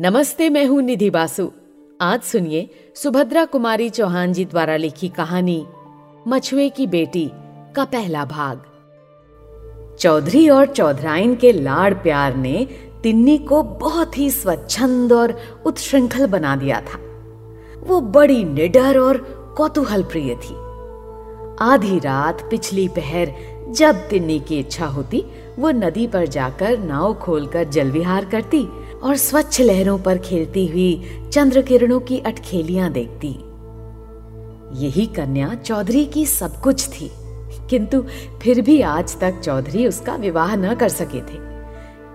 नमस्ते, मैं हूँ निधि बासु। आज सुनिए सुभद्रा कुमारी चौहान जी द्वारा लिखी कहानी, मछुए की बेटी का पहला भाग। चौधरी और चौधराइन के लाड़ प्यार ने तिन्नी को बहुत ही स्वच्छंद और उत्श्रृंखल बना दिया था। वो बड़ी निडर और कौतूहल प्रिय थी। आधी रात पिछली पहर जब तिन्नी की इच्छा होती, वो नदी पर जाकर नाव खोलकर जल विहार करती और स्वच्छ लहरों पर खेलती हुई चंद्र किरणों की अटखेलियाँ देखती। यही कन्या चौधरी की सब कुछ थी, किंतु फिर भी आज तक चौधरी उसका विवाह न कर सके थे,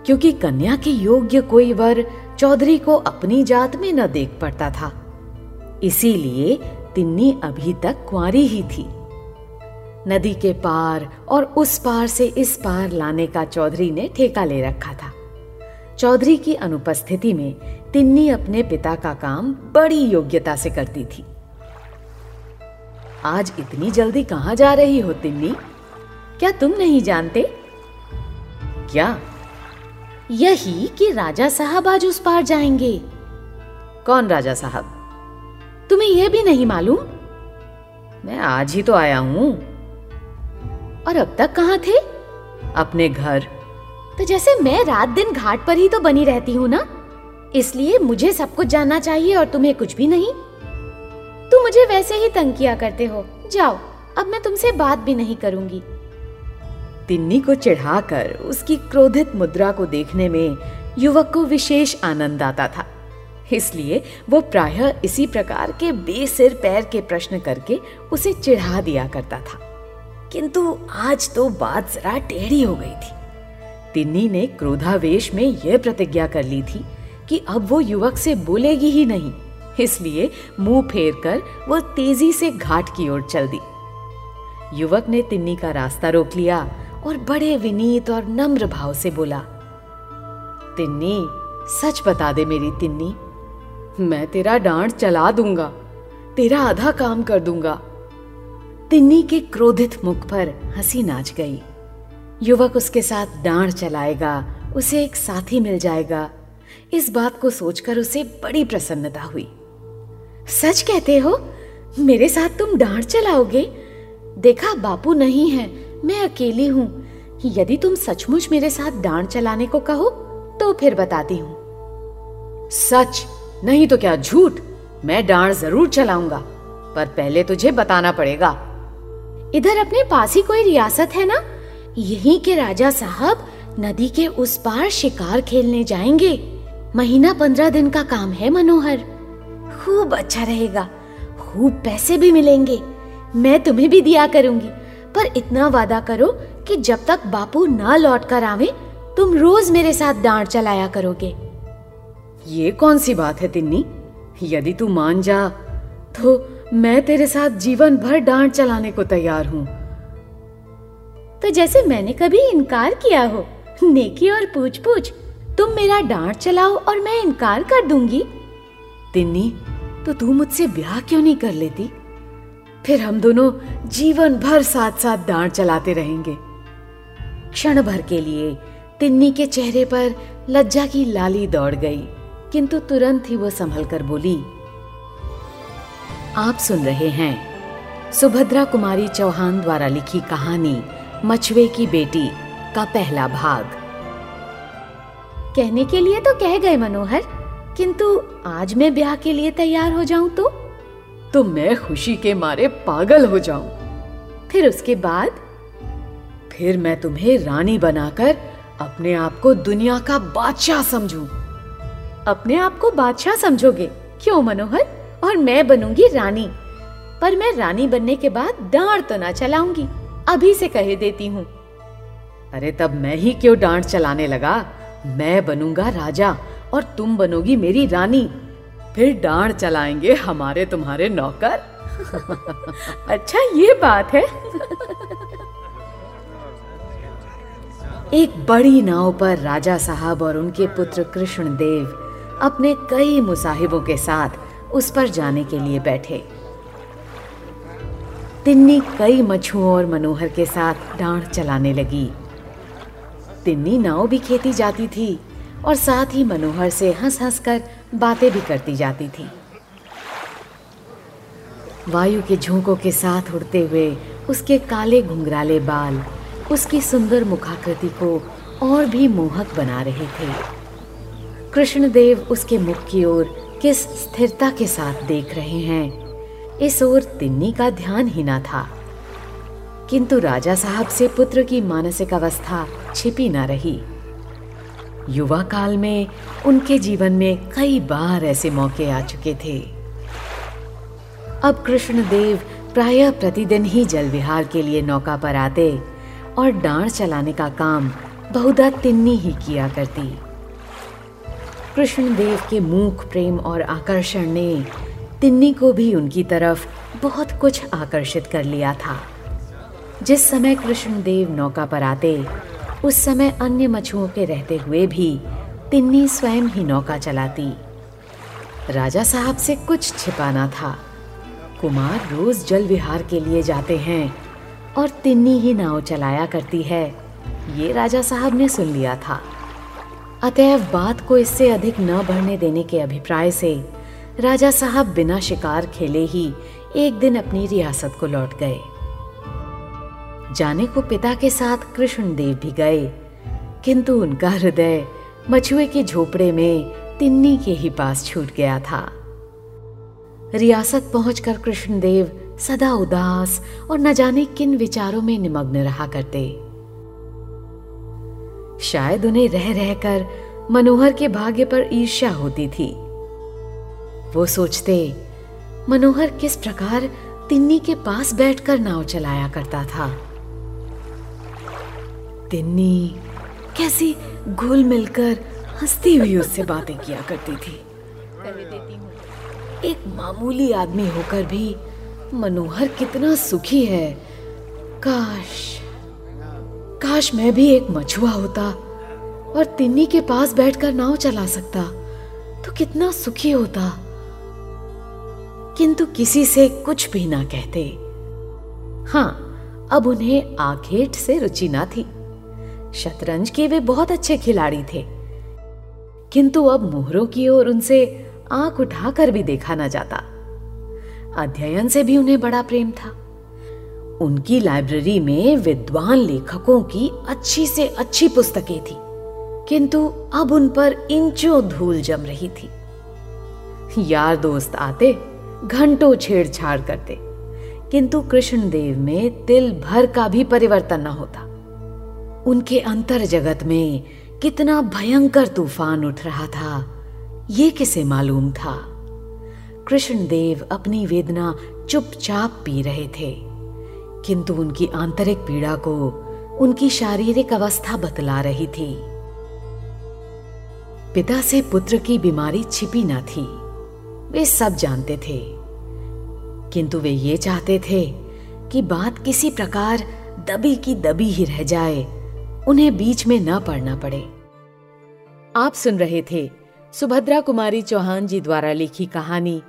क्योंकि कन्या के योग्य कोई वर चौधरी को अपनी जात में न देख पड़ता था। इसीलिए तिन्नी अभी तक कुंवारी ही थी। नदी के पार और उस पार से इस पार लाने का चौधरी ने ठेका ले रखा था। चौधरी की अनुपस्थिति में तिन्नी अपने पिता का काम बड़ी योग्यता से करती थी। आज इतनी जल्दी कहाँ जा रही हो तिन्नी? क्या तुम नहीं जानते? क्या? यही कि राजा साहब आज उस पार जाएँगे। कौन राजा साहब? तुम्हें यह भी नहीं मालूम? मैं आज ही तो आया हूँ। और अब तक कहाँ थे? अपने घर तो जैसे मैं रात दिन घाट पर ही तो बनी रहती हूँ ना? इसलिए मुझे सब कुछ जानना चाहिए और तुम्हें कुछ भी नहीं। तुम मुझे वैसे ही तंग किया करते हो। जाओ, अब मैं तुमसे बात भी नहीं करूँगी। तिन्नी को चिढ़ाकर उसकी क्रोधित मुद्रा को देखने में युवक को विशेष आनंद आता था। इसलिए वो प्रायः इसी प्रकार के बेसिर पैर के प्रश्न करके उसे चिढ़ा दिया करता था। किंतु आज तो बात जरा टेढ़ी हो गई थी। तिन्नी ने क्रोधावेश में यह प्रतिज्ञा कर ली थी कि अब वो युवक से बोलेगी ही नहीं, इसलिए मुँह फेर कर वो तेज़ी से घाट की ओर चल दी। युवक ने तिन्नी का रास्ता रोक लिया और बड़े विनीत और नम्र भाव से बोला, तिन्नी, सच बता दे मेरी तिन्नी, मैं तेरा डांट चला दूँगा, तेरा आधा काम कर दूँगा। तिन्नी के क्रोधित मुख पर हँसी नाच गई। युवक उसके साथ डांड चलाएगा, उसे एक साथी मिल जाएगा। इस बात को सोचकर उसे बड़ी प्रसन्नता हुई। सच कहते हो, मेरे साथ तुम डांड चलाओगे? देखा, बापू नहीं है, मैं अकेली हूँ। यदि तुम सचमुच मेरे साथ डांड चलाने को कहो तो फिर बताती हूँ। सच? नहीं तो क्या झूठ? मैं डांड ज़रूर चलाऊँगा, पर पहले तुझे बताना पड़ेगा। इधर अपने पास ही कोई रियासत है ना? यहीं के राजा साहब नदी के उस पार शिकार खेलने जाएँगे। महीना पंद्रह दिन का काम है, मनोहर। खूब अच्छा रहेगा। खूब पैसे भी मिलेंगे। मैं तुम्हें भी दिया करूँगी। पर इतना वादा करो कि जब तक बापू ना लौट कर आवे, तुम रोज मेरे साथ डांट चलाया करोगे। ये कौन सी बात है, तिन्नी? यदि तू मान जा तो मैं तेरे साथ जीवन भर डांट चलाने को तैयार हूँ। तो जैसे मैंने कभी इनकार किया हो। नेकी और पूछ पूछ तुम मेरा डांट चलाओ और मैं इनकार कर दूँगी। तिन्नी तो तू मुझसे ब्याह क्यों नहीं कर लेती? फिर हम दोनों जीवन भर साथ साथ डांट चलाते रहेंगे। क्षण भर के लिए तिन्नी के चेहरे पर लज्जा की लाली दौड़ गई, किंतु तुरंत ही वो संभल कर बोली, आप सुन रहे हैं सुभद्रा कुमारी चौहान द्वारा लिखी कहानी मछुए की बेटी का पहला भाग। कहने के लिए तो कह गए मनोहर किंतु आज मैं ब्याह के लिए तैयार हो जाऊँ तो? तो मैं खुशी के मारे पागल हो जाऊँ। फिर उसके बाद? फिर मैं तुम्हें रानी बनाकर अपने आप को दुनिया का बादशाह समझूं। अपने आप को बादशाह समझोगे? क्यों मनोहर? और मैं बनूँगी रानी। पर मैं रानी बनने के बाद डांट तो ना चलाऊँगी। अभी से कह देती हूँ। अरे तब मैं ही क्यों डांट चलाने लगा? मैं बनूँगा राजा और तुम बनोगी मेरी रानी। फिर डांड चलाएँगे हमारे तुम्हारे नौकर। अच्छा ये बात है। एक बड़ी नाव पर राजा साहब और उनके पुत्र कृष्ण देव अपने कई मुसाहिबों के साथ उस पर जाने के लिए बैठे। तिन्नी कई मछुओं और मनोहर के साथ डांड चलाने लगी। तिन्नी नाव भी खेती जाती थी और साथ ही मनोहर से हंस हंस कर बातें भी करती जाती थी। वायु के झोंकों के साथ उड़ते हुए उसके काले घुंघराले बाल, उसकी सुंदर मुखाकृति को और भी मोहक बना रहे थे। कृष्णदेव उसके मुख की ओर किस स्थिरता के साथ देख रहे हैं? इस ओर तिन्नी का ध्यान ही ना था। किंतु राजा साहब से पुत्र की मानसिक अवस्था छिपी ना रही। युवा काल में उनके जीवन में कई बार ऐसे मौके आ चुके थे। अब कृष्णदेव प्रायः प्रतिदिन ही जल विहार के लिए नौका पर आते और डांड चलाने का काम बहुधा तिन्नी ही किया करती। कृष्णदेव के मूक प्रेम और आकर्षण ने तिन्नी को भी उनकी तरफ़ बहुत कुछ आकर्षित कर लिया था। जिस समय कृष्णदेव नौका पर आते, उस समय अन्य मछुओं के रहते हुए भी तिन्नी स्वयं ही नौका चलाती। राजा साहब से कुछ छिपाना था। कुमार रोज जल विहार के लिए जाते हैं और तिन्नी ही नाव चलाया करती है। ये राजा साहब ने सुन लिया था। अतएव बात को इससे अधिक न बढ़ने देने के अभिप्राय से राजा साहब बिना शिकार खेले ही एक दिन अपनी रियासत को लौट गए। जाने को पिता के साथ कृष्णदेव भी गए, किंतु उनका हृदय मछुए के झोपड़े में तिन्नी के ही पास छूट गया था। रियासत पहुंचकर कृष्णदेव सदा उदास और न जाने किन विचारों में निमग्न रहा करते। शायद उन्हें रह रहकर मनोहर के भाग्य पर ईर्ष्या होती थी। वो सोचते, मनोहर किस प्रकार तिन्नी के पास बैठकर नाव चलाया करता था? तिन्नी कैसी घुल मिलकर हंसती हुई उससे बातें किया करती थी। एक मामूली आदमी होकर भी, मनोहर कितना सुखी है। काश काश मैं भी एक मछुआ होता और तिन्नी के पास बैठकर नाव चला सकता तो कितना सुखी होता। किंतु किसी से कुछ भी ना कहते। हाँ अब उन्हें आखेट से रुचि ना थी। शतरंज के वे बहुत अच्छे खिलाड़ी थे। किंतु अब मोहरों की ओर उनसे आँख उठाकर भी देखा ना जाता। अध्ययन से भी उन्हें बड़ा प्रेम था। उनकी लाइब्रेरी में विद्वान लेखकों की अच्छी से अच्छी पुस्तकें थी। किंतु अब उन पर इंचों धूल जम रही थी। यार दोस्त आते घंटों छेड़छाड़ करते। किंतु कृष्णदेव में तिल भर का भी परिवर्तन न होता। उनके अंतर जगत में कितना भयंकर तूफ़ान उठ रहा था, ये किसे मालूम था? कृष्णदेव अपनी वेदना चुपचाप पी रहे थे। किंतु उनकी आंतरिक पीड़ा को उनकी शारीरिक अवस्था बतला रही थी। पिता से पुत्र की बीमारी छिपी ना थी। वे सब जानते थे। किंतु वे ये चाहते थे कि बात किसी प्रकार दबी की दबी ही रह जाए, उन्हें बीच में न पड़ना पड़े। आप सुन रहे थे सुभद्रा कुमारी चौहान जी द्वारा लिखी कहानी,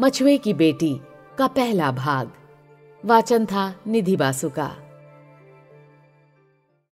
मछुए की बेटी का पहला भाग। वाचन था निधि बासु का